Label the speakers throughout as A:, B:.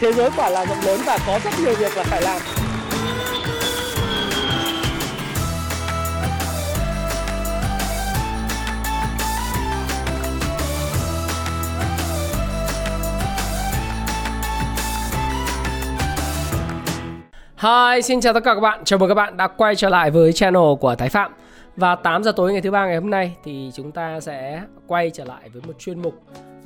A: thế giới quả là rộng lớn và có rất nhiều việc là phải làm Hi, xin chào tất cả các bạn. Chào mừng các bạn đã quay trở lại với channel của Thái Phạm. Và 8 giờ tối ngày thứ ba ngày hôm nay thì chúng ta sẽ quay trở lại với một chuyên mục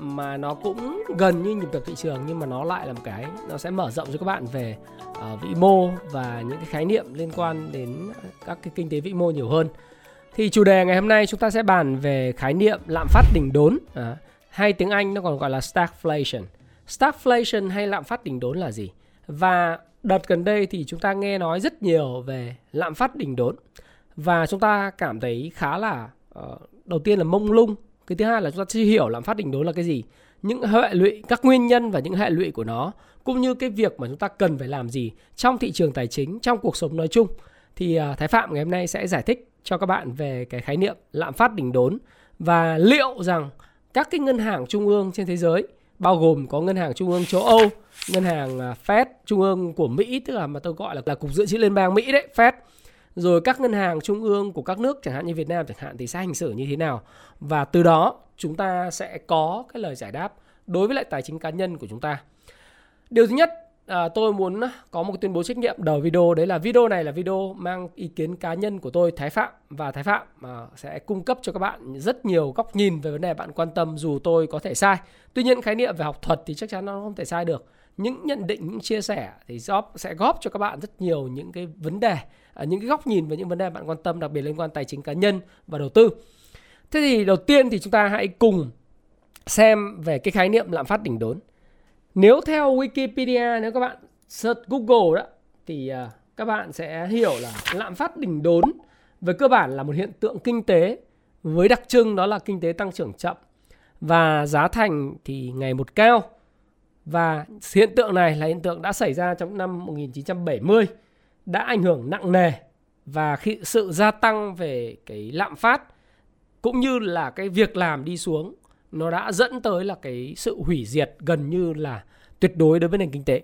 A: mà nó cũng gần như nhịp đập thị trường nhưng mà nó lại là một cái nó sẽ mở rộng cho các bạn về uh, vĩ mô và những cái khái niệm liên quan đến các cái kinh tế vĩ mô nhiều hơn. Thì chủ đề ngày hôm nay chúng ta sẽ bàn về khái niệm lạm phát đỉnh đốn à, hay tiếng Anh nó còn gọi là stagflation. Stagflation hay lạm phát đỉnh đốn là gì? Và đợt gần đây thì chúng ta nghe nói rất nhiều về lạm phát đỉnh đốn và chúng ta cảm thấy khá là uh, đầu tiên là mông lung cái thứ hai là chúng ta chưa hiểu lạm phát đỉnh đốn là cái gì những hệ lụy các nguyên nhân và những hệ lụy của nó cũng như cái việc mà chúng ta cần phải làm gì trong thị trường tài chính trong cuộc sống nói chung thì à, thái phạm ngày hôm nay sẽ giải thích cho các bạn về cái khái niệm lạm phát đỉnh đốn và liệu rằng các cái ngân hàng trung ương trên thế giới bao gồm có ngân hàng trung ương châu Âu, ngân hàng à, Fed trung ương của Mỹ tức là mà tôi gọi là là cục dự trữ liên bang Mỹ đấy, Fed. Rồi các ngân hàng trung ương của các nước chẳng hạn như Việt Nam chẳng hạn thì sẽ hành xử như thế nào và từ đó chúng ta sẽ có cái lời giải đáp đối với lại tài chính cá nhân của chúng ta. Điều thứ nhất à, tôi muốn có một tuyên bố trách nhiệm đầu video đấy là video này là video mang ý kiến cá nhân của tôi Thái Phạm và Thái Phạm à, sẽ cung cấp cho các bạn rất nhiều góc nhìn về vấn đề bạn quan tâm dù tôi có thể sai. Tuy nhiên khái niệm về học thuật thì chắc chắn nó không thể sai được. Những nhận định, những chia sẻ thì Job sẽ góp cho các bạn rất nhiều những cái vấn đề, à, những cái góc nhìn về những vấn đề bạn quan tâm đặc biệt liên quan tài chính cá nhân và đầu tư. Thế thì đầu tiên thì chúng ta hãy cùng xem về cái khái niệm lạm phát đỉnh đốn. Nếu theo Wikipedia nếu các bạn search Google đó thì à, các bạn sẽ hiểu là lạm phát đỉnh đốn về cơ bản là một hiện tượng kinh tế với đặc trưng đó là kinh tế tăng trưởng chậm và giá thành thì ngày một cao. Và hiện tượng này là hiện tượng đã xảy ra trong năm 1970 đã ảnh hưởng nặng nề và khi sự gia tăng về cái lạm phát cũng như là cái việc làm đi xuống nó đã dẫn tới là cái sự hủy diệt gần như là tuyệt đối đối với nền kinh tế.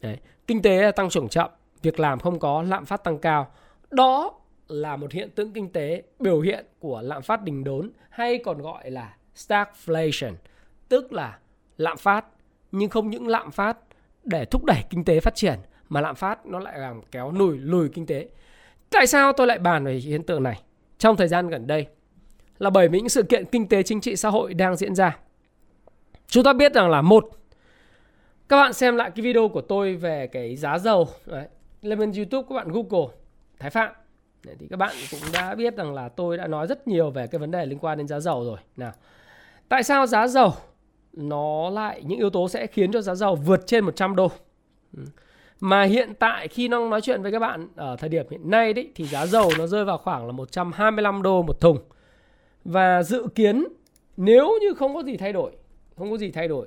A: Đấy. Kinh tế tăng trưởng chậm, việc làm không có, lạm phát tăng cao. Đó là một hiện tượng kinh tế biểu hiện của lạm phát đình đốn hay còn gọi là stagflation, tức là lạm phát nhưng không những lạm phát để thúc đẩy kinh tế phát triển mà lạm phát nó lại làm kéo lùi lùi kinh tế. Tại sao tôi lại bàn về hiện tượng này trong thời gian gần đây? Là bởi vì những sự kiện kinh tế chính trị xã hội đang diễn ra. Chúng ta biết rằng là một các bạn xem lại cái video của tôi về cái giá dầu Đấy. lên bên YouTube các bạn Google Thái Phạm Đấy, thì các bạn cũng đã biết rằng là tôi đã nói rất nhiều về cái vấn đề liên quan đến giá dầu rồi. Nào, tại sao giá dầu nó lại những yếu tố sẽ khiến cho giá dầu vượt trên 100 đô? Ừ. Mà hiện tại khi nó nói chuyện với các bạn ở thời điểm hiện nay đấy thì giá dầu nó rơi vào khoảng là 125 đô một thùng. Và dự kiến nếu như không có gì thay đổi, không có gì thay đổi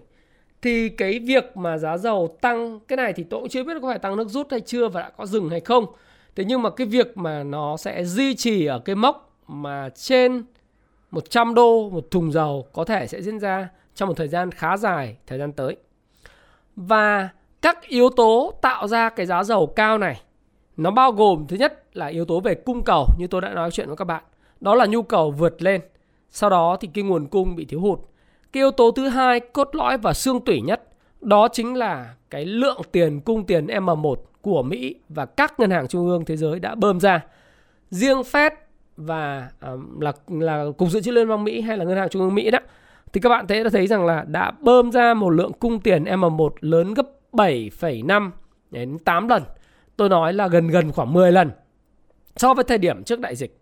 A: thì cái việc mà giá dầu tăng cái này thì tôi cũng chưa biết có phải tăng nước rút hay chưa và đã có dừng hay không thế nhưng mà cái việc mà nó sẽ duy trì ở cái mốc mà trên 100 đô một thùng dầu có thể sẽ diễn ra trong một thời gian khá dài thời gian tới. Và các yếu tố tạo ra cái giá dầu cao này nó bao gồm thứ nhất là yếu tố về cung cầu như tôi đã nói chuyện với các bạn. Đó là nhu cầu vượt lên sau đó thì cái nguồn cung bị thiếu hụt. Cái yếu tố thứ hai cốt lõi và xương tủy nhất đó chính là cái lượng tiền cung tiền M1 của Mỹ và các ngân hàng trung ương thế giới đã bơm ra. Riêng Fed và uh, là là cục dự trữ liên bang Mỹ hay là ngân hàng trung ương Mỹ đó thì các bạn thấy đã thấy rằng là đã bơm ra một lượng cung tiền M1 lớn gấp 7,5 đến 8 lần. Tôi nói là gần gần khoảng 10 lần so với thời điểm trước đại dịch.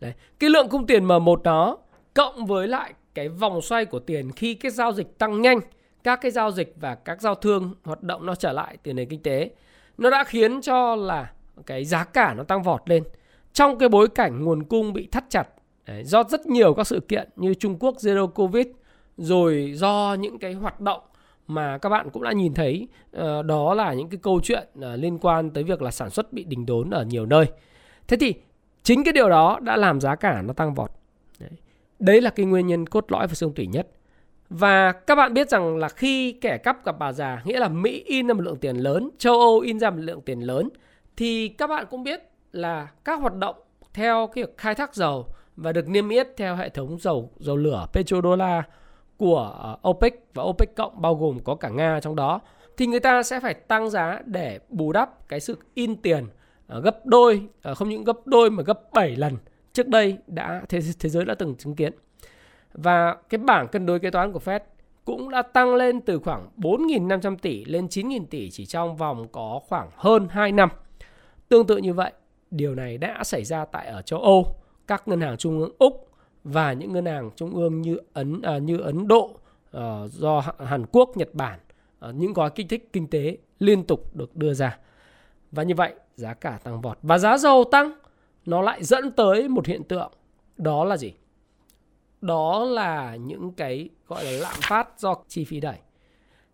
A: Đấy. Cái lượng cung tiền M1 đó cộng với lại cái vòng xoay của tiền khi cái giao dịch tăng nhanh các cái giao dịch và các giao thương hoạt động nó trở lại từ nền kinh tế nó đã khiến cho là cái giá cả nó tăng vọt lên trong cái bối cảnh nguồn cung bị thắt chặt đấy, do rất nhiều các sự kiện như Trung Quốc zero covid rồi do những cái hoạt động mà các bạn cũng đã nhìn thấy ờ, đó là những cái câu chuyện ờ, liên quan tới việc là sản xuất bị đình đốn ở nhiều nơi thế thì chính cái điều đó đã làm giá cả nó tăng vọt Đấy. Đấy là cái nguyên nhân cốt lõi và xương tủy nhất. Và các bạn biết rằng là khi kẻ cắp gặp bà già, nghĩa là Mỹ in ra một lượng tiền lớn, châu Âu in ra một lượng tiền lớn, thì các bạn cũng biết là các hoạt động theo cái việc khai thác dầu và được niêm yết theo hệ thống dầu dầu lửa petrodollar của ờ, OPEC và OPEC cộng bao gồm có cả Nga trong đó thì người ta sẽ phải tăng giá để bù đắp cái sự in tiền ờ, gấp đôi ờ, không những gấp đôi mà gấp 7 lần trước đây đã thế, thế giới đã từng chứng kiến. Và cái bảng cân đối kế toán của Fed cũng đã tăng lên từ khoảng 4.500 tỷ lên 9.000 tỷ chỉ trong vòng có khoảng hơn 2 năm. Tương tự như vậy, điều này đã xảy ra tại ở châu Âu, các ngân hàng trung ương Úc và những ngân hàng trung ương như Ấn à, như Ấn Độ à, do Hàn Quốc, Nhật Bản à, những gói kích thích kinh tế liên tục được đưa ra. Và như vậy, giá cả tăng vọt và giá dầu tăng nó lại dẫn tới một hiện tượng đó là gì? Đó là những cái gọi là lạm phát do chi phí đẩy.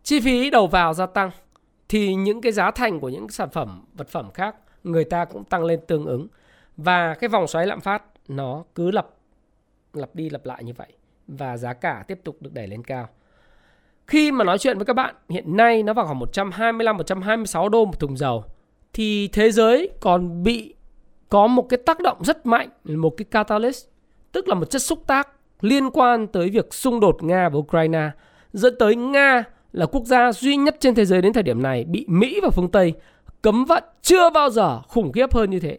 A: Chi phí đầu vào gia tăng thì những cái giá thành của những sản phẩm vật phẩm khác người ta cũng tăng lên tương ứng và cái vòng xoáy lạm phát nó cứ lặp lặp đi lặp lại như vậy và giá cả tiếp tục được đẩy lên cao. Khi mà nói chuyện với các bạn, hiện nay nó vào khoảng 125 126 đô một thùng dầu thì thế giới còn bị có một cái tác động rất mạnh, một cái catalyst, tức là một chất xúc tác liên quan tới việc xung đột Nga và Ukraine dẫn tới Nga là quốc gia duy nhất trên thế giới đến thời điểm này bị Mỹ và phương Tây cấm vận chưa bao giờ khủng khiếp hơn như thế.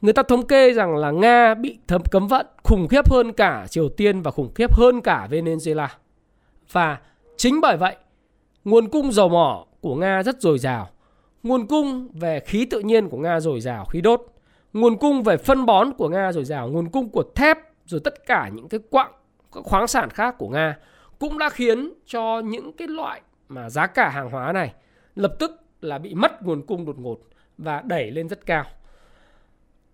A: Người ta thống kê rằng là Nga bị thấm cấm vận khủng khiếp hơn cả Triều Tiên và khủng khiếp hơn cả Venezuela. Và chính bởi vậy, nguồn cung dầu mỏ của Nga rất dồi dào. Nguồn cung về khí tự nhiên của Nga dồi dào, khí đốt. Nguồn cung về phân bón của Nga dồi dào, nguồn cung của thép rồi tất cả những cái quặng các khoáng sản khác của Nga cũng đã khiến cho những cái loại mà giá cả hàng hóa này lập tức là bị mất nguồn cung đột ngột và đẩy lên rất cao.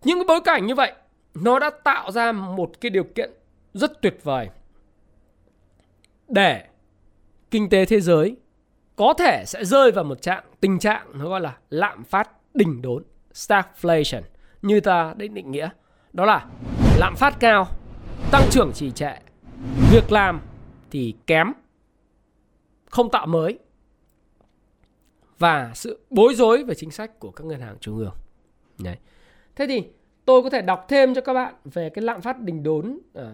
A: Những cái bối cảnh như vậy, nó đã tạo ra một cái điều kiện rất tuyệt vời để kinh tế thế giới có thể sẽ rơi vào một trạng, tình trạng nó gọi là lạm phát đỉnh đốn, stagflation, như ta đã định nghĩa đó là lạm phát cao, tăng trưởng trì trệ, việc làm thì kém, không tạo mới, và sự bối rối về chính sách của các ngân hàng trung ương. Đấy. Thế thì tôi có thể đọc thêm cho các bạn về cái lạm phát đình đốn. À,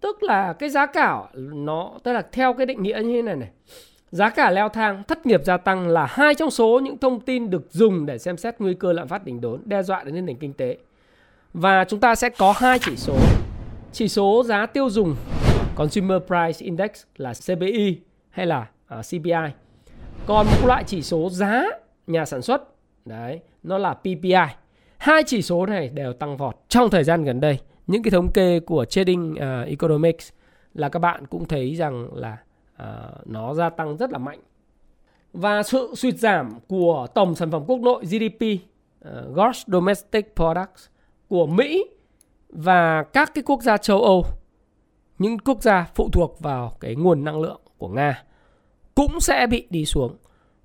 A: tức là cái giá cả nó tức là theo cái định nghĩa như thế này này. Giá cả leo thang thất nghiệp gia tăng là hai trong số những thông tin được dùng để xem xét nguy cơ lạm phát đỉnh đốn đe dọa đến nền kinh tế. Và chúng ta sẽ có hai chỉ số. Chỉ số giá tiêu dùng Consumer Price Index là CPI hay là à, uh, CPI còn một loại chỉ số giá nhà sản xuất đấy nó là PPI hai chỉ số này đều tăng vọt. Trong thời gian gần đây những cái thống kê của Trading uh, Economics là các bạn cũng thấy rằng là uh, nó gia tăng rất là mạnh. Và sự sụt giảm của tổng sản phẩm quốc nội GDP uh, à, Gross Domestic Products của Mỹ và các cái quốc gia châu Âu những quốc gia phụ thuộc vào cái nguồn năng lượng của Nga cũng sẽ bị đi xuống.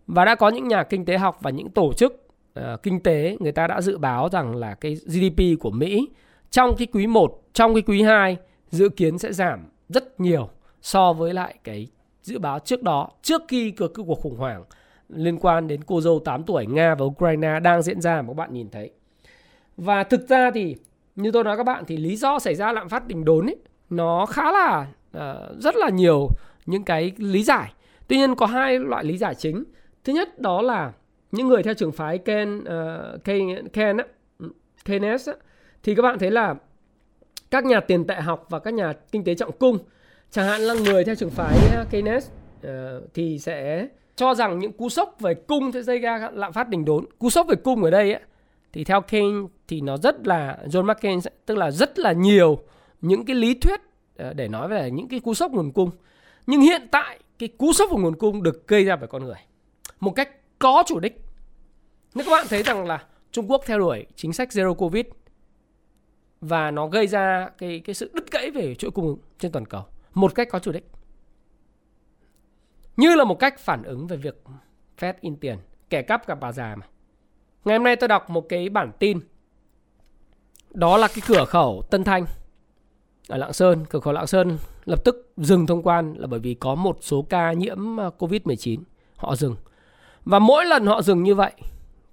A: Và đã có những nhà kinh tế học và những tổ chức uh, kinh tế người ta đã dự báo rằng là cái GDP của Mỹ trong cái quý 1, trong cái quý 2 dự kiến sẽ giảm rất nhiều so với lại cái dự báo trước đó, trước khi cuộc cuộc khủng hoảng liên quan đến cô dâu 8 tuổi Nga và Ukraine đang diễn ra mà các bạn nhìn thấy. Và thực ra thì như tôi nói các bạn thì lý do xảy ra lạm phát đỉnh đốn ấy nó khá là uh, rất là nhiều những cái lý giải. Tuy nhiên có hai loại lý giải chính. Thứ nhất đó là những người theo trường phái Ken ờ, uh, Ken Ken á, ừ, Keynes á, thì các bạn thấy là các nhà tiền tệ học và các nhà kinh tế trọng cung chẳng hạn là người theo trường phái ờ, Keynes uh, ờ, thì sẽ cho rằng những cú sốc về cung sẽ gây ra lạm phát đỉnh đốn. Cú sốc về cung ở đây ấy, thì theo Keynes thì nó rất là John McCain tức là rất là nhiều những cái lý thuyết để nói về những cái cú sốc nguồn cung. Nhưng hiện tại cái cú sốc của nguồn cung được gây ra bởi con người. Một cách có chủ đích nếu các bạn thấy rằng là Trung Quốc theo đuổi chính sách zero covid và nó gây ra cái cái sự đứt gãy về chuỗi cung ứng trên toàn cầu một cách có chủ đích như là một cách phản ứng về việc Fed in tiền kẻ cắp gặp bà già mà ngày hôm nay tôi đọc một cái bản tin đó là cái cửa khẩu Tân Thanh ở Lạng Sơn, cửa khẩu Lạng Sơn lập tức dừng thông quan là bởi vì có một số ca nhiễm à, Covid-19. Họ dừng. Và mỗi lần họ dừng như vậy,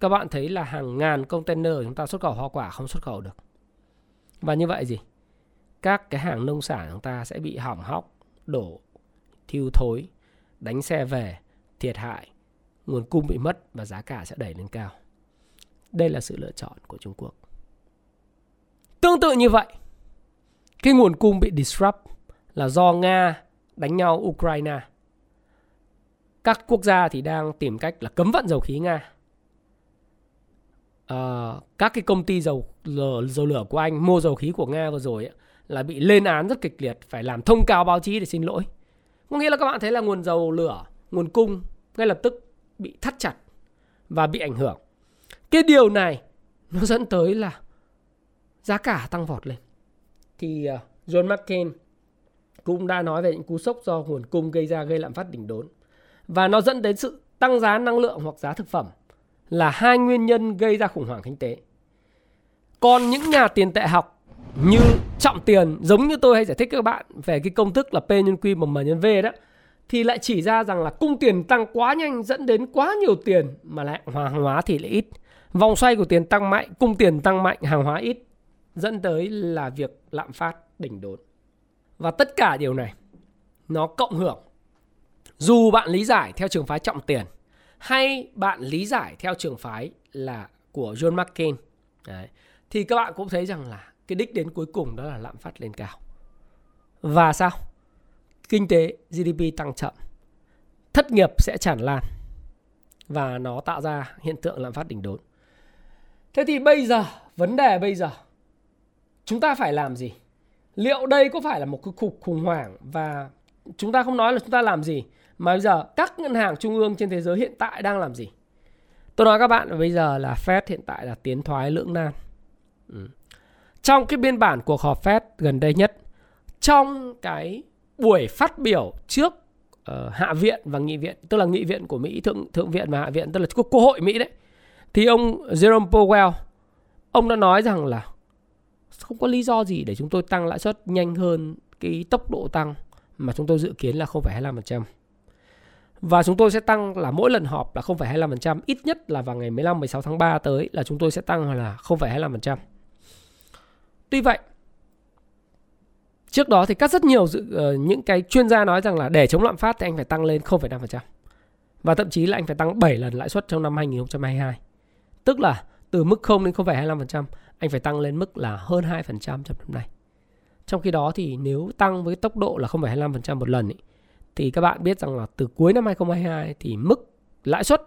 A: các bạn thấy là hàng ngàn container chúng ta xuất khẩu hoa quả không xuất khẩu được. Và như vậy gì? Các cái hàng nông sản chúng ta sẽ bị hỏng hóc, đổ, thiêu thối, đánh xe về, thiệt hại, nguồn cung bị mất và giá cả sẽ đẩy lên cao. Đây là sự lựa chọn của Trung Quốc. Tương tự như vậy, cái nguồn cung bị disrupt là do Nga đánh nhau Ukraine. Các quốc gia thì đang tìm cách là cấm vận dầu khí Nga. À, các cái công ty dầu, dầu dầu lửa của Anh mua dầu khí của Nga vừa rồi ấy, là bị lên án rất kịch liệt, phải làm thông cáo báo chí để xin lỗi. Có nghĩa là các bạn thấy là nguồn dầu lửa, nguồn cung ngay lập tức bị thắt chặt và bị ảnh hưởng. Cái điều này nó dẫn tới là giá cả tăng vọt lên. Thì ờ, John McCain cũng đã nói về những cú sốc do nguồn cung gây ra gây lạm phát đỉnh đốn. Và nó dẫn đến sự tăng giá năng lượng hoặc giá thực phẩm là hai nguyên nhân gây ra khủng hoảng kinh tế. Còn những nhà tiền tệ học như trọng tiền giống như tôi hay giải thích các bạn về cái công thức là P nhân Q bằng M nhân V đó thì lại chỉ ra rằng là cung tiền tăng quá nhanh dẫn đến quá nhiều tiền mà lại hàng hóa thì lại ít. Vòng xoay của tiền tăng mạnh, cung tiền tăng mạnh, hàng hóa ít dẫn tới là việc lạm phát đỉnh đốn. Và tất cả điều này nó cộng hưởng. Dù bạn lý giải theo trường phái trọng tiền hay bạn lý giải theo trường phái là của John McCain đấy, thì các bạn cũng thấy rằng là cái đích đến cuối cùng đó là lạm phát lên cao. Và sao? Kinh tế GDP tăng chậm. Thất nghiệp sẽ tràn lan và nó tạo ra hiện tượng lạm phát đỉnh đốn. Thế thì bây giờ, vấn đề bây giờ chúng ta phải làm gì? Liệu đây có phải là một cái cuộc khủng hoảng và chúng ta không nói là chúng ta làm gì mà bây giờ các ngân hàng trung ương trên thế giới hiện tại đang làm gì? Tôi nói các bạn bây giờ là Fed hiện tại là tiến thoái lưỡng nan. Ừ. Trong cái biên bản cuộc họp Fed gần đây nhất, trong cái buổi phát biểu trước uh, Hạ viện và Nghị viện, tức là Nghị viện của Mỹ, Thượng Thượng viện và Hạ viện, tức là quốc hội Mỹ đấy, thì ông Jerome Powell, ông đã nói rằng là không có lý do gì để chúng tôi tăng lãi suất nhanh hơn cái tốc độ tăng mà chúng tôi dự kiến là 0,25%. Và chúng tôi sẽ tăng là mỗi lần họp là 0,25%, ít nhất là vào ngày 15 16 tháng 3 tới là chúng tôi sẽ tăng là 0,25%. Tuy vậy, trước đó thì các rất nhiều dự, uh, những cái chuyên gia nói rằng là để chống lạm phát thì anh phải tăng lên 0,5%. Và thậm chí là anh phải tăng 7 lần lãi suất trong năm 2022. Tức là từ mức 0 đến 0,25%, anh phải tăng lên mức là hơn 2% trong năm nay. Trong khi đó thì nếu tăng với tốc độ là 0,25% một lần ý, thì các bạn biết rằng là từ cuối năm 2022 thì mức lãi suất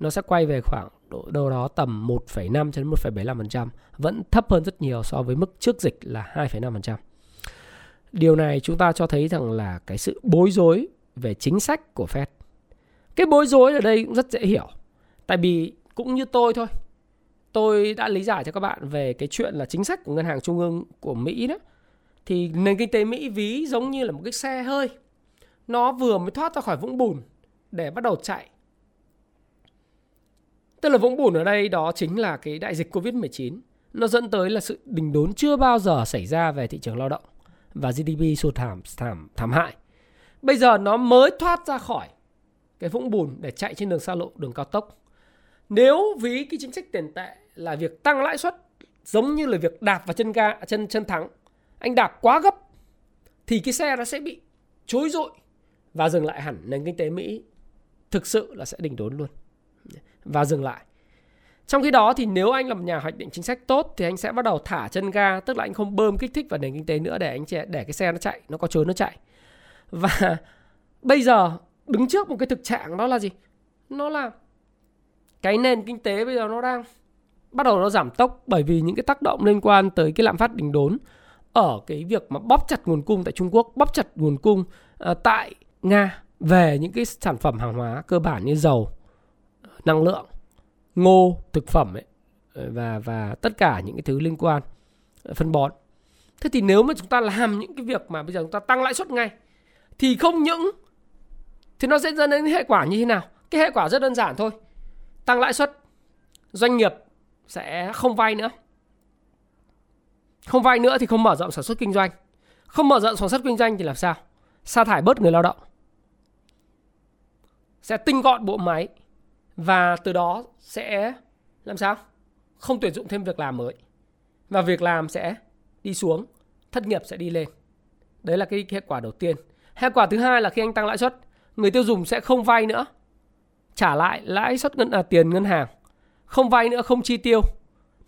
A: nó sẽ quay về khoảng độ đâu đó tầm 1,5 cho đến 1,75%, vẫn thấp hơn rất nhiều so với mức trước dịch là 2,5%. Điều này chúng ta cho thấy rằng là cái sự bối rối về chính sách của Fed. Cái bối rối ở đây cũng rất dễ hiểu. Tại vì cũng như tôi thôi. Tôi đã lý giải cho các bạn về cái chuyện là chính sách của ngân hàng trung ương của Mỹ đó. Thì nền kinh tế Mỹ ví giống như là một cái xe hơi. Nó vừa mới thoát ra khỏi vũng bùn để bắt đầu chạy Tức là vũng bùn ở đây đó chính là cái đại dịch Covid-19. Nó dẫn tới là sự đình đốn chưa bao giờ xảy ra về thị trường lao động và GDP sụt thảm thảm thảm hại. Bây giờ nó mới thoát ra khỏi cái vũng bùn để chạy trên đường xa lộ, đường cao tốc. Nếu ví cái chính sách tiền tệ là việc tăng lãi suất giống như là việc đạp vào chân ga chân chân thắng. Anh đạp quá gấp thì cái xe nó sẽ bị chối rụi và dừng lại hẳn nền kinh tế Mỹ thực sự là sẽ đình đốn luôn và dừng lại. Trong khi đó thì nếu anh là một nhà hoạch định chính sách tốt thì anh sẽ bắt đầu thả chân ga, tức là anh không bơm kích thích vào nền kinh tế nữa để anh để cái xe nó chạy, nó có trốn nó chạy. Và bây giờ đứng trước một cái thực trạng đó là gì? Nó là cái nền kinh tế bây giờ nó đang bắt đầu nó giảm tốc bởi vì những cái tác động liên quan tới cái lạm phát đình đốn ở cái việc mà bóp chặt nguồn cung tại Trung Quốc, bóp chặt nguồn cung uh, tại Nga về những cái sản phẩm hàng hóa cơ bản như dầu, năng lượng ngô thực phẩm ấy và và tất cả những cái thứ liên quan ờ, phân bón. Thế thì nếu mà chúng ta làm những cái việc mà bây giờ chúng ta tăng lãi suất ngay thì không những thì nó sẽ dẫn đến hệ quả như thế nào? Cái hệ quả rất đơn giản thôi. Tăng lãi suất doanh nghiệp sẽ không vay nữa. Không vay nữa thì không mở rộng sản xuất kinh doanh. Không mở rộng sản xuất kinh doanh thì làm sao? Sa thải bớt người lao động. Sẽ tinh gọn bộ máy và từ đó sẽ làm sao? Không tuyển dụng thêm việc làm mới. Và việc làm sẽ đi xuống, thất nghiệp sẽ đi lên. Đấy là cái hệ quả đầu tiên. Hệ quả thứ hai là khi anh tăng lãi suất, người tiêu dùng sẽ không vay nữa. Trả lại lãi suất ngân à, tiền ngân hàng. Không vay nữa, không chi tiêu.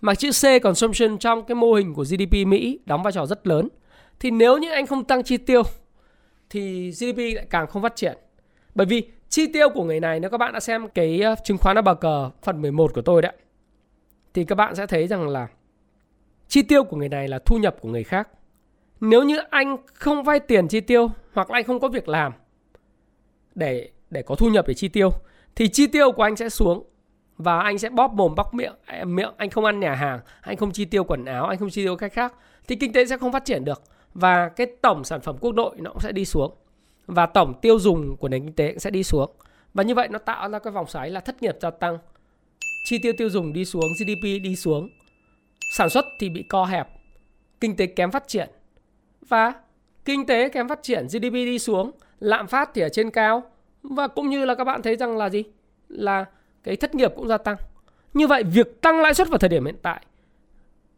A: Mà chữ C consumption trong cái mô hình của GDP Mỹ đóng vai trò rất lớn. Thì nếu như anh không tăng chi tiêu thì GDP lại càng không phát triển. Bởi vì chi tiêu của người này, nếu các bạn đã xem cái ờ, chứng khoán bờ cờ phần 11 của tôi đấy, thì các bạn sẽ thấy rằng là chi tiêu của người này là thu nhập của người khác. Nếu như anh không vay tiền chi tiêu hoặc là anh không có việc làm để để có thu nhập để chi tiêu, thì chi tiêu của anh sẽ xuống và anh sẽ bóp mồm, bóc miệng miệng anh không ăn nhà hàng, anh không chi tiêu quần áo, anh không chi tiêu cách khác, thì kinh tế sẽ không phát triển được và cái tổng sản phẩm quốc nội nó cũng sẽ đi xuống. Và tổng tiêu dùng của nền kinh tế cũng sẽ đi xuống. Và như vậy nó tạo ra cái vòng xoáy là thất nghiệp gia tăng. Chi tiêu tiêu dùng đi xuống GDP đi xuống. Sản xuất thì bị co hẹp. Kinh tế kém phát triển. Và kinh tế kém phát triển GDP đi xuống. Lạm phát thì ở trên cao. Và cũng như là các bạn thấy rằng là gì? Là cái thất nghiệp cũng gia tăng. Như vậy việc tăng lãi suất vào thời điểm hiện tại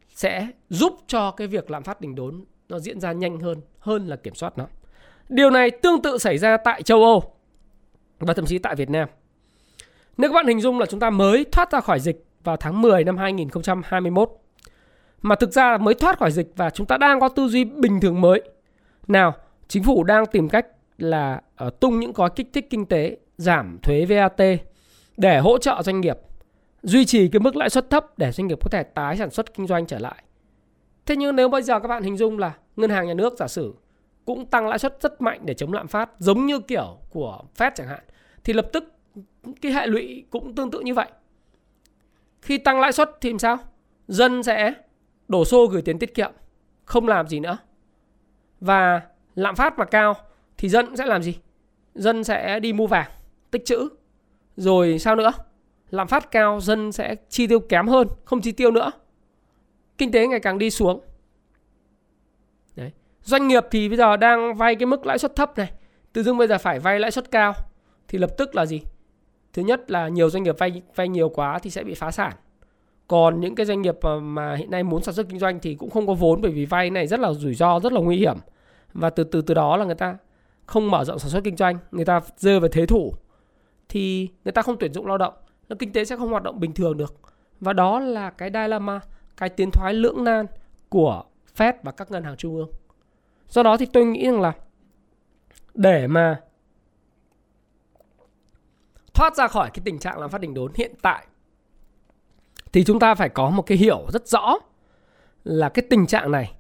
A: sẽ giúp cho cái việc lạm phát đỉnh đốn nó diễn ra nhanh hơn hơn là kiểm soát nó điều này tương tự xảy ra tại châu Âu và thậm chí tại Việt Nam nếu các bạn hình dung là chúng ta mới thoát ra khỏi dịch vào tháng 10 năm 2021 mà thực ra mới thoát khỏi dịch và chúng ta đang có tư duy bình thường mới. Nào, chính phủ đang tìm cách là uh, tung những gói kích thích kinh tế, giảm thuế VAT để hỗ trợ doanh nghiệp, duy trì cái mức lãi suất thấp để doanh nghiệp có thể tái sản xuất kinh doanh trở lại. Thế nhưng nếu bây giờ các bạn hình dung là ngân hàng nhà nước giả sử cũng tăng lãi suất rất mạnh để chống lạm phát giống như kiểu của Fed chẳng hạn thì lập tức cái hệ lụy cũng tương tự như vậy. Khi tăng lãi suất thì sao? Dân sẽ đổ xô gửi tiền tiết kiệm, không làm gì nữa. Và lạm phát mà cao thì dân sẽ làm gì? Dân sẽ đi mua vàng, tích trữ. Rồi sao nữa? Lạm phát cao dân sẽ chi tiêu kém hơn, không chi tiêu nữa. Kinh tế ngày càng đi xuống. Đấy. Doanh nghiệp thì bây giờ đang vay cái mức lãi suất thấp này, tự dưng bây giờ phải vay lãi suất cao thì lập tức là gì? Thứ nhất là nhiều doanh nghiệp vay vay nhiều quá thì sẽ bị phá sản còn những cái doanh nghiệp mà hiện nay muốn sản xuất kinh doanh thì cũng không có vốn bởi vì vay này rất là rủi ro rất là nguy hiểm và từ từ từ đó là người ta không mở rộng sản xuất kinh doanh người ta rơi vào thế thủ thì người ta không tuyển dụng lao động kinh tế sẽ không hoạt động bình thường được và đó là cái dilemma cái tiến thoái lưỡng nan của Fed và các ngân hàng trung ương do đó thì tôi nghĩ rằng là để mà thoát ra khỏi cái tình trạng làm phát đỉnh đốn hiện tại thì chúng ta phải có một cái hiểu rất rõ là cái tình trạng này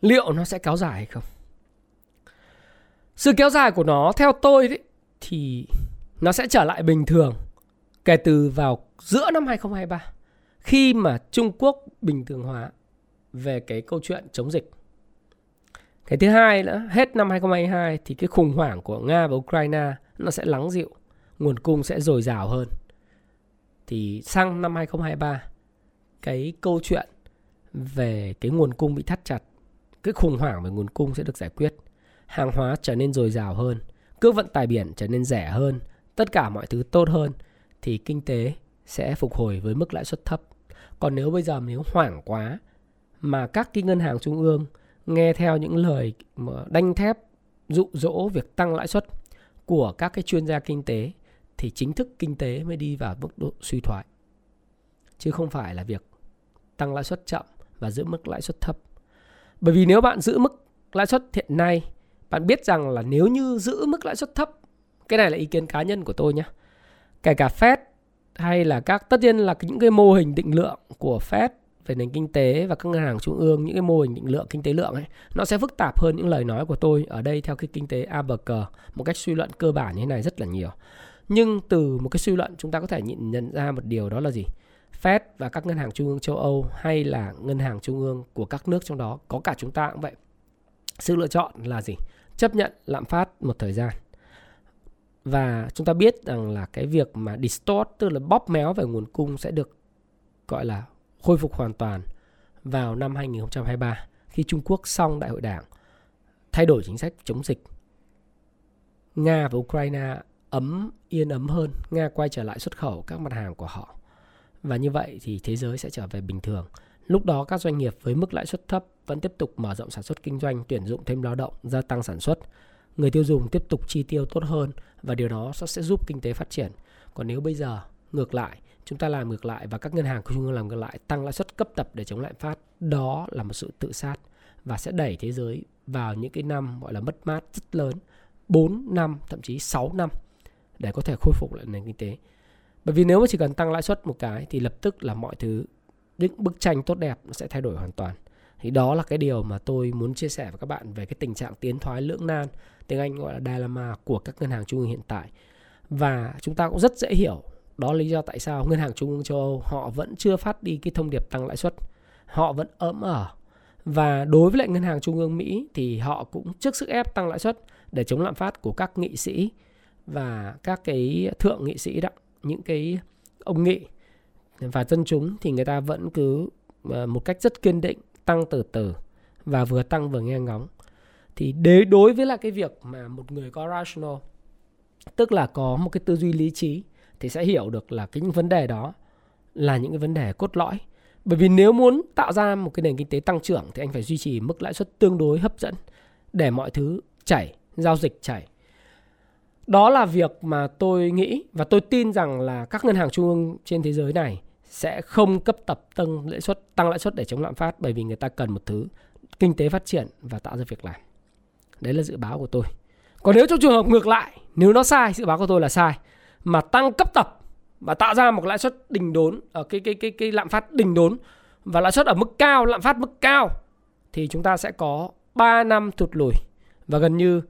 A: liệu nó sẽ kéo dài hay không. Sự kéo dài của nó theo tôi đấy, thì nó sẽ trở lại bình thường kể từ vào giữa năm 2023 khi mà Trung Quốc bình thường hóa về cái câu chuyện chống dịch. Cái thứ hai nữa, hết năm 2022 thì cái khủng hoảng của Nga và Ukraine nó sẽ lắng dịu, nguồn cung sẽ dồi dào hơn. Thì sang năm 2023 cái câu chuyện về cái nguồn cung bị thắt chặt, cái khủng hoảng về nguồn cung sẽ được giải quyết. Hàng hóa trở nên dồi dào hơn, cước vận tải biển trở nên rẻ hơn, tất cả mọi thứ tốt hơn thì kinh tế sẽ phục hồi với mức lãi suất thấp. Còn nếu bây giờ nếu hoảng quá mà các cái ngân hàng trung ương nghe theo những lời đanh thép dụ dỗ việc tăng lãi suất của các cái chuyên gia kinh tế thì chính thức kinh tế mới đi vào mức độ suy thoái chứ không phải là việc tăng lãi suất chậm và giữ mức lãi suất thấp. Bởi vì nếu bạn giữ mức lãi suất hiện nay, bạn biết rằng là nếu như giữ mức lãi suất thấp, cái này là ý kiến cá nhân của tôi nhé. Kể cả Fed hay là các, tất nhiên là những cái mô hình định lượng của Fed về nền kinh tế và các ngân hàng trung ương, những cái mô hình định lượng kinh tế lượng ấy, nó sẽ phức tạp hơn những lời nói của tôi ở đây theo cái kinh tế A bờ cờ một cách suy luận cơ bản như thế này rất là nhiều nhưng từ một cái suy luận chúng ta có thể nhìn nhận ra một điều đó là gì Fed và các ngân hàng trung ương châu Âu hay là ngân hàng trung ương của các nước trong đó, có cả chúng ta cũng vậy. Sự lựa chọn là gì? Chấp nhận lạm phát một thời gian. Và chúng ta biết rằng là cái việc mà distort, tức là bóp méo về nguồn cung sẽ được gọi là khôi phục hoàn toàn vào năm 2023 khi Trung Quốc xong đại hội đảng, thay đổi chính sách chống dịch. Nga và Ukraine ấm, yên ấm hơn, Nga quay trở lại xuất khẩu các mặt hàng của họ. Và như vậy thì thế giới sẽ trở về bình thường. Lúc đó các doanh nghiệp với mức lãi suất thấp vẫn tiếp tục mở rộng sản xuất kinh doanh, tuyển dụng thêm lao động, gia tăng sản xuất người tiêu dùng tiếp tục chi tiêu tốt hơn và điều đó sẽ giúp kinh tế phát triển. Còn nếu bây giờ ngược lại, chúng ta làm ngược lại và các ngân hàng của chúng ta làm ngược lại, tăng lãi suất cấp tập để chống lạm phát, đó là một sự tự sát và sẽ đẩy thế giới vào những cái năm gọi là mất mát rất lớn 4 năm, thậm chí 6 năm để có thể khôi phục lại nền kinh tế. Bởi vì nếu mà chỉ cần tăng lãi suất một cái thì lập tức là mọi thứ, những bức tranh tốt đẹp nó sẽ thay đổi hoàn toàn thì đó là cái điều mà tôi muốn chia sẻ với các bạn về cái tình trạng tiến thoái lưỡng nan, tiếng Anh gọi là dilemma, của các ngân hàng trung ương hiện tại. Và chúng ta cũng rất dễ hiểu, đó là lý do tại sao ngân hàng trung ương châu Âu họ vẫn chưa phát đi cái thông điệp tăng lãi suất, họ vẫn ấm ở. Và đối với lại ngân hàng trung ương Mỹ thì họ cũng trước sức ép tăng lãi suất để chống lạm phát của các nghị sĩ và các cái thượng nghị sĩ đó, những cái ông nghị và dân chúng thì người ta vẫn cứ ờ, một cách rất kiên định tăng từ từ và vừa tăng vừa nghe ngóng. Thì đế đối với là cái việc mà một người có rational, tức là có một cái tư duy lý trí, thì sẽ hiểu được là cái những vấn đề đó là những cái vấn đề cốt lõi. Bởi vì nếu muốn tạo ra một cái nền kinh tế tăng trưởng thì anh phải duy trì mức lãi suất tương đối hấp dẫn để mọi thứ chảy, giao dịch chảy. Đó là việc mà tôi nghĩ và tôi tin rằng là các ngân hàng trung ương trên thế giới này sẽ không cấp tập tăng lãi suất tăng lãi suất để chống lạm phát bởi vì người ta cần một thứ kinh tế phát triển và tạo ra việc làm. Đấy là dự báo của tôi. Còn nếu trong trường hợp ngược lại, nếu nó sai, dự báo của tôi là sai mà tăng cấp tập và tạo ra một lãi suất đình đốn ở cái cái cái cái lạm phát đình đốn và lãi suất ở mức cao, lạm phát mức cao thì chúng ta sẽ có 3 năm thụt lùi và gần như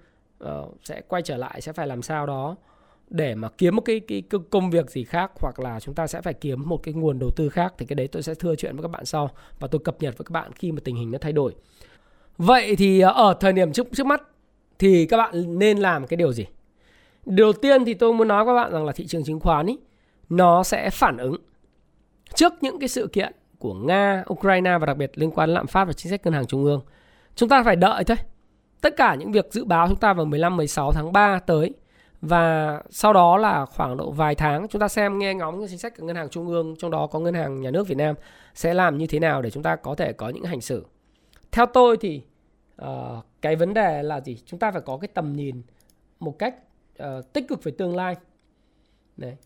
A: uh, sẽ quay trở lại sẽ phải làm sao đó để mà kiếm một cái, cái, công việc gì khác hoặc là chúng ta sẽ phải kiếm một cái nguồn đầu tư khác thì cái đấy tôi sẽ thưa chuyện với các bạn sau và tôi cập nhật với các bạn khi mà tình hình nó thay đổi. Vậy thì à, ở thời điểm trước trước mắt thì các bạn nên làm cái điều gì? Điều tiên thì tôi muốn nói với các bạn rằng là thị trường chứng khoán ý nó sẽ phản ứng trước những cái sự kiện của Nga, Ukraine và đặc biệt liên quan đến lạm phát và chính sách ngân hàng trung ương. Chúng ta phải đợi thôi. Tất cả những việc dự báo chúng ta vào 15 16 tháng 3 tới và sau đó là khoảng độ vài tháng chúng ta xem nghe ngóng những chính sách của ngân hàng trung ương trong đó có ngân hàng nhà nước Việt Nam sẽ làm như thế nào để chúng ta có thể có những hành xử. Theo tôi thì uh, cái vấn đề là gì? Chúng ta phải có cái tầm nhìn một cách uh, tích cực về tương lai. Đấy.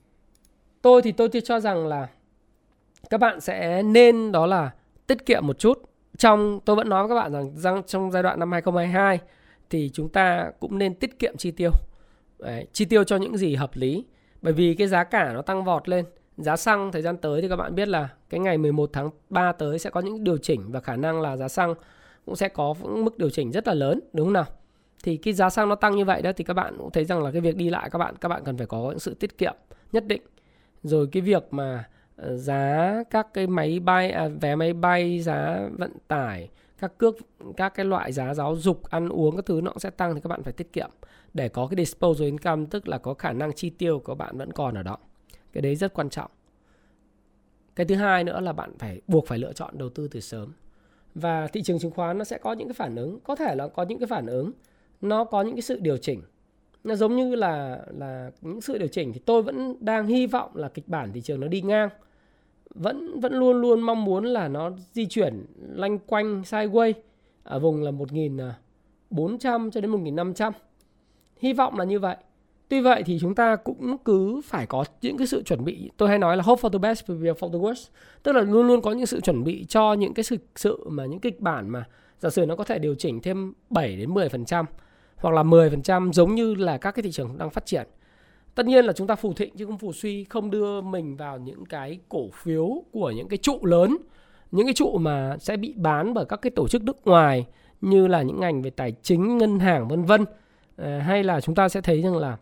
A: tôi thì tôi cho rằng là các bạn sẽ nên đó là tiết kiệm một chút. Trong tôi vẫn nói với các bạn rằng trong giai đoạn năm 2022 thì chúng ta cũng nên tiết kiệm chi tiêu. Đấy, chi tiêu cho những gì hợp lý. Bởi vì cái giá cả nó tăng vọt lên. Giá xăng thời gian tới thì các bạn biết là cái ngày 11 tháng 3 tới sẽ có những điều chỉnh và khả năng là giá xăng cũng sẽ có mức điều chỉnh rất là lớn đúng không nào? Thì cái giá xăng nó tăng như vậy đó thì các bạn cũng thấy rằng là cái việc đi lại các bạn các bạn cần phải có những sự tiết kiệm nhất định. Rồi cái việc mà ờ, giá các cái máy bay à, vé máy bay giá vận tải các cước các cái loại giá giáo dục ăn uống các thứ nó cũng sẽ tăng thì các bạn phải tiết kiệm để có cái disposable income, tức là có khả năng chi tiêu của bạn vẫn còn ở đó. Cái đấy rất quan trọng. Cái thứ hai nữa là bạn phải buộc phải lựa chọn đầu tư từ sớm. Và thị trường chứng khoán nó sẽ có những cái phản ứng, có thể là có những cái phản ứng, nó có những cái sự điều chỉnh. Nó giống như là là những sự điều chỉnh thì tôi vẫn đang hy vọng là kịch bản thị trường nó đi ngang. Vẫn vẫn luôn luôn mong muốn là nó di chuyển lanh quanh sideways, ở vùng là 1400 à, cho đến 1500 hy vọng là như vậy. Tuy vậy thì chúng ta cũng cứ phải có những cái sự chuẩn bị. Tôi hay nói là hope for the best prepare for the worst. Tức là luôn luôn có những sự chuẩn bị cho những cái sự sự mà những kịch bản mà giả sử nó có thể điều chỉnh thêm 7 đến 10 phần trăm, hoặc là 10 phần trăm giống như là các cái thị trường đang phát triển. Tất nhiên là chúng ta phù thịnh chứ không phù suy, không đưa mình vào những cái cổ phiếu của những cái trụ lớn, những cái trụ mà sẽ bị bán bởi các cái tổ chức nước ngoài như là những ngành về tài chính, ngân hàng, vân vân. Ờ, hay là chúng ta sẽ thấy rằng là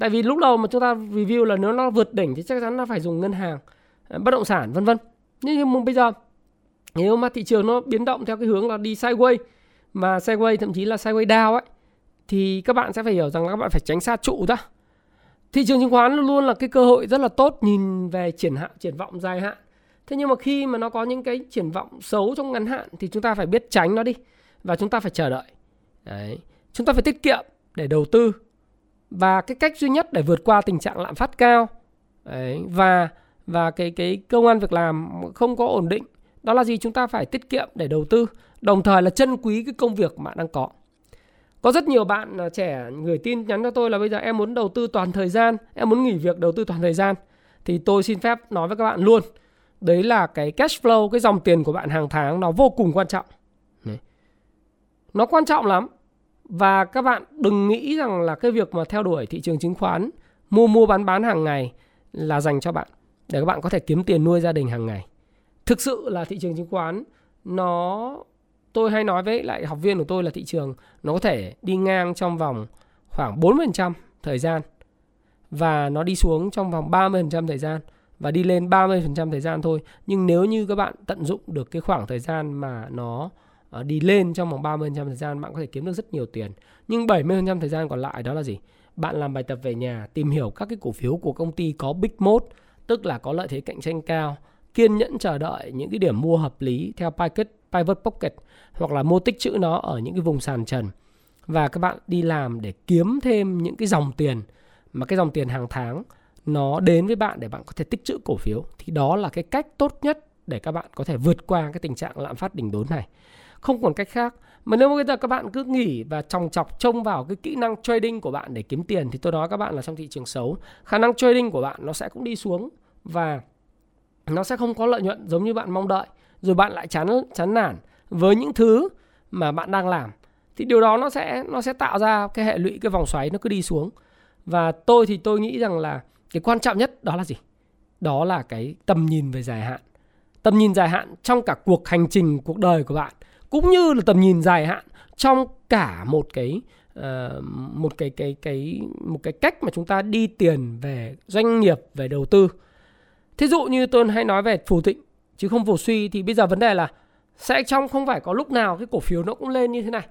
A: tại vì lúc đầu mà chúng ta review là nếu nó vượt đỉnh thì chắc chắn nó phải dùng ngân hàng ờ, bất động sản, vân vân. Nhưng mà bây giờ, nếu mà thị trường nó biến động theo cái hướng là đi sideways, mà sideways thậm chí là sideways down ấy, thì các bạn sẽ phải hiểu rằng là các bạn phải tránh xa trụ ra thị trường chứng khoán luôn luôn là cái cơ hội rất là tốt nhìn về triển hạn triển vọng dài hạn. Thế nhưng mà khi mà nó có những cái triển vọng xấu trong ngắn hạn thì chúng ta phải biết tránh nó đi và chúng ta phải chờ đợi. Đấy. Chúng ta phải tiết kiệm để đầu tư. Và cái cách duy nhất để vượt qua tình trạng lạm phát cao Đấy. và và cái cái công an việc làm không có ổn định, đó là gì? Chúng ta phải tiết kiệm để đầu tư, đồng thời là trân quý cái công việc mà đang có. Có rất nhiều bạn à, trẻ gửi tin nhắn cho tôi là bây giờ em muốn đầu tư toàn thời gian, em muốn nghỉ việc đầu tư toàn thời gian. Thì tôi xin phép nói với các bạn luôn, đấy là cái cash flow, cái dòng tiền của bạn hàng tháng nó vô cùng quan trọng. Nó quan trọng lắm và các bạn đừng nghĩ rằng là cái việc mà theo đuổi thị trường chứng khoán, mua mua bán bán hàng ngày là dành cho bạn, để các bạn có thể kiếm tiền nuôi gia đình hàng ngày thực sự là thị trường chứng khoán, nó, tôi hay nói với lại học viên của tôi là thị trường nó có thể đi ngang trong vòng khoảng 40% thời gian, và nó đi xuống trong vòng 30% thời gian, và đi lên 30% thời gian thôi. Nhưng nếu như các bạn tận dụng được cái khoảng thời gian mà nó Ờ, đi lên trong vòng 30% thời gian bạn có thể kiếm được rất nhiều tiền. Nhưng 70% thời gian còn lại đó là gì? Bạn làm bài tập về nhà, tìm hiểu các cái cổ phiếu của công ty có big mode, tức là có lợi thế cạnh tranh cao, kiên nhẫn chờ đợi những cái điểm mua hợp lý theo Pivot, Pivot Pocket hoặc là mua tích chữ nó ở những cái vùng sàn trần và các bạn đi làm để kiếm thêm những cái dòng tiền mà cái dòng tiền hàng tháng nó đến với bạn để bạn có thể tích trữ cổ phiếu thì đó là cái cách tốt nhất để các bạn có thể vượt qua cái tình trạng lạm phát đỉnh đốn này không còn cách khác. Mà nếu bây giờ các bạn cứ nghỉ và tròng chọc trông vào cái kỹ năng trading của bạn để kiếm tiền, thì tôi nói các bạn là trong thị trường xấu, khả năng trading của bạn nó sẽ cũng đi xuống và nó sẽ không có lợi nhuận giống như bạn mong đợi. Rồi bạn lại chán chán nản với những thứ mà bạn đang làm. Thì điều đó nó sẽ nó sẽ tạo ra cái hệ lụy, cái vòng xoáy nó cứ đi xuống. Và tôi thì tôi nghĩ rằng là cái quan trọng nhất đó là gì? Đó là cái tầm nhìn về dài hạn. Tầm nhìn dài hạn trong cả cuộc hành trình, cuộc đời của bạn cũng như là tầm nhìn dài hạn trong cả một cái uh, một cái cái cái một cái cách mà chúng ta đi tiền về doanh nghiệp về đầu tư. Thí dụ như tôi hay nói về phù thịnh chứ không phù suy thì bây giờ vấn đề là sẽ trong không phải có lúc nào cái cổ phiếu nó cũng lên như thế này.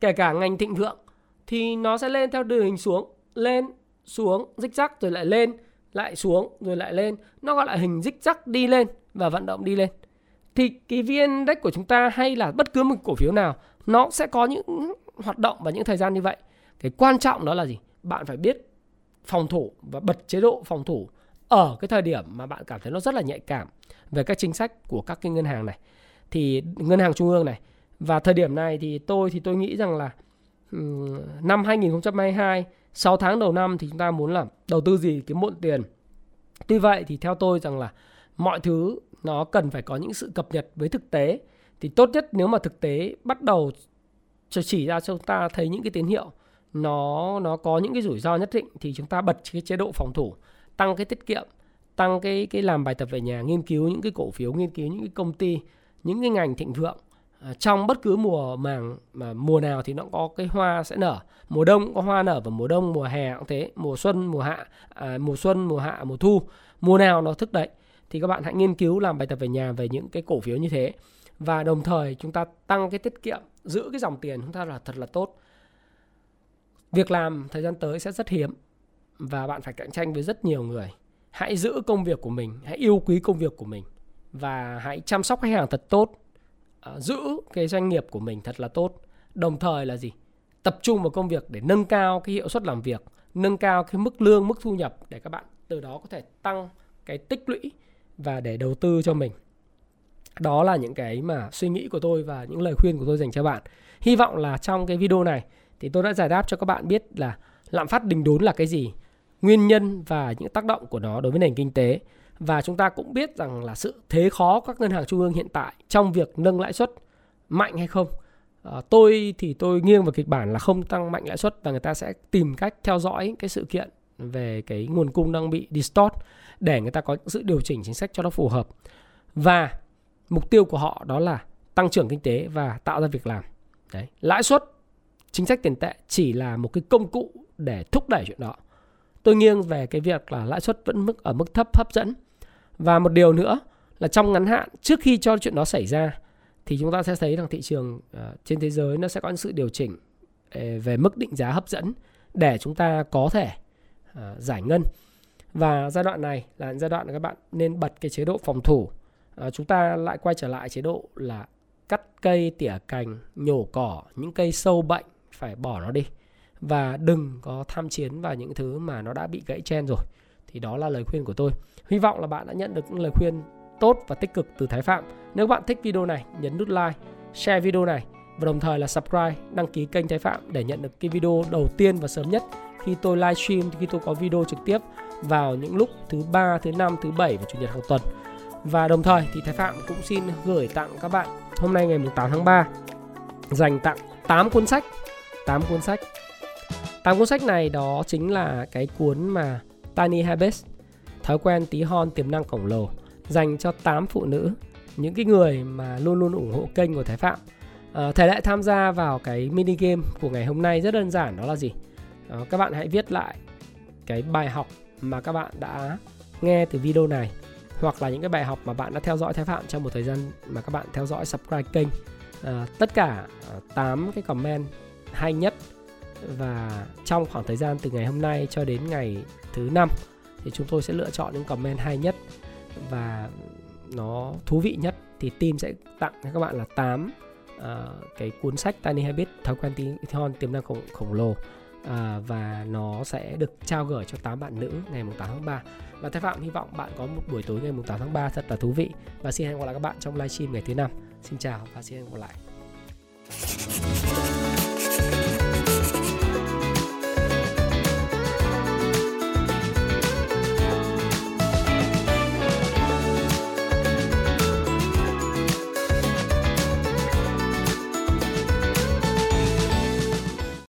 A: Kể cả ngành thịnh vượng thì nó sẽ lên theo đường hình xuống lên xuống dích rắc rồi lại lên lại xuống rồi lại lên. Nó gọi là hình dích rắc đi lên và vận động đi lên thì cái vn index của chúng ta hay là bất cứ một cổ phiếu nào, nó sẽ có những hoạt động và những thời gian như vậy. Cái quan trọng đó là gì? Bạn phải biết phòng thủ và bật chế độ phòng thủ ở cái thời điểm mà bạn cảm thấy nó rất là nhạy cảm về các chính sách của các cái ngân hàng này. Thì ngân hàng trung ương này, và thời điểm này thì tôi thì tôi nghĩ rằng là năm 2022 6 tháng đầu năm thì chúng ta muốn làm đầu tư gì, kiếm muộn tiền. Tuy vậy thì theo tôi rằng là mọi thứ nó cần phải có những sự cập nhật với thực tế. Thì tốt nhất nếu mà thực tế bắt đầu chỉ ra cho chúng ta thấy những cái tín hiệu nó nó có những cái rủi ro nhất định thì chúng ta bật cái chế độ phòng thủ, tăng cái tiết kiệm, tăng cái cái làm bài tập về nhà, nghiên cứu những cái cổ phiếu, nghiên cứu những cái công ty, những cái ngành thịnh vượng. À, trong bất cứ mùa màng mà mùa nào thì nó có cái hoa sẽ nở. Mùa đông cũng có hoa nở và mùa đông mùa hè cũng thế mùa xuân mùa hạ à, mùa xuân mùa hạ mùa thu. Mùa nào nó thức đấy thì các bạn hãy nghiên cứu làm bài tập về nhà về những cái cổ phiếu như thế. Và đồng thời chúng ta tăng cái tiết kiệm, giữ cái dòng tiền chúng ta là thật là tốt. Việc làm thời gian tới sẽ rất hiếm và bạn phải cạnh tranh với rất nhiều người. Hãy giữ công việc của mình, hãy yêu quý công việc của mình và hãy chăm sóc khách hàng thật tốt. À, giữ cái doanh nghiệp của mình thật là tốt. Đồng thời là gì? Tập trung vào công việc để nâng cao cái hiệu suất làm việc, nâng cao cái mức lương, mức thu nhập để các bạn từ đó có thể tăng cái tích lũy và để đầu tư cho mình. Đó là những cái mà suy nghĩ của tôi và những lời khuyên của tôi dành cho bạn. Hy vọng là trong cái video này thì tôi đã giải đáp cho các bạn biết là lạm phát đình đốn là cái gì nguyên nhân và những tác động của nó đối với nền kinh tế. Và chúng ta cũng biết rằng là sự thế khó các ngân hàng trung ương hiện tại trong việc nâng lãi suất mạnh hay không. À, tôi thì tôi nghiêng vào kịch bản là không tăng mạnh lãi suất và người ta sẽ tìm cách theo dõi cái sự kiện về cái nguồn cung đang bị distort để người ta có sự điều chỉnh chính sách cho nó phù hợp. Và mục tiêu của họ đó là tăng trưởng kinh tế và tạo ra việc làm. Đấy lãi suất chính sách tiền tệ chỉ là một cái công cụ để thúc đẩy chuyện đó. Tôi nghiêng về cái việc là lãi suất vẫn mức ở mức thấp hấp dẫn. Và một điều nữa là trong ngắn hạn trước khi cho chuyện đó xảy ra thì chúng ta sẽ thấy rằng thị trường uh, trên thế giới nó sẽ có những sự điều chỉnh uh, về mức định giá hấp dẫn để chúng ta có thể uh, giải ngân. Và giai đoạn này là giai đoạn các bạn nên bật cái chế độ phòng thủ. Uh, chúng ta lại quay trở lại chế độ là cắt cây, tỉa cành, nhổ cỏ, những cây sâu bệnh phải bỏ nó đi và đừng có tham chiến vào những thứ mà nó đã bị gãy chen rồi thì đó là lời khuyên của tôi hy vọng là bạn đã nhận được những lời khuyên tốt và tích cực từ Thái Phạm nếu bạn thích video này nhấn nút like share video này và đồng thời là subscribe đăng ký kênh Thái Phạm để nhận được cái video đầu tiên và sớm nhất khi tôi livestream khi tôi có video trực tiếp vào những lúc thứ ba thứ năm thứ bảy và chủ nhật hàng tuần. Và đồng thời thì Thái Phạm cũng xin gửi tặng các bạn hôm nay ngày 8 tháng 3 dành tặng 8 cuốn sách 8 cuốn sách. 8 cuốn sách này đó chính là cái cuốn mà Tiny Habits Thói quen tí hon tiềm năng khổng lồ dành cho 8 phụ nữ những cái người mà luôn luôn ủng hộ kênh của Thái Phạm. À, thể lệ tham gia vào cái mini game của ngày hôm nay rất đơn giản đó là gì? Đó, các bạn hãy viết lại cái bài học mà các bạn đã nghe từ video này hoặc là những cái bài học mà bạn đã theo dõi Thái Phạm trong một thời gian mà các bạn theo dõi subscribe kênh. À, tất cả à, 8 cái comment hay nhất và trong khoảng thời gian từ ngày hôm nay cho đến ngày thứ năm thì chúng tôi sẽ lựa chọn những comment hay nhất và nó thú vị nhất thì team sẽ tặng cho các bạn là 8 uh, à, cái cuốn sách Tiny Habit thói quen tí hon tiềm năng khổng, khổng lồ. Ờ, và nó sẽ được trao gửi cho 8 bạn nữ ngày 8 tháng 3 và Thái Phạm, hy vọng bạn có một buổi tối ngày 8 tháng 3 thật là thú vị. Và xin hẹn gặp lại các bạn trong livestream ngày thứ năm. Xin chào và xin hẹn gặp lại.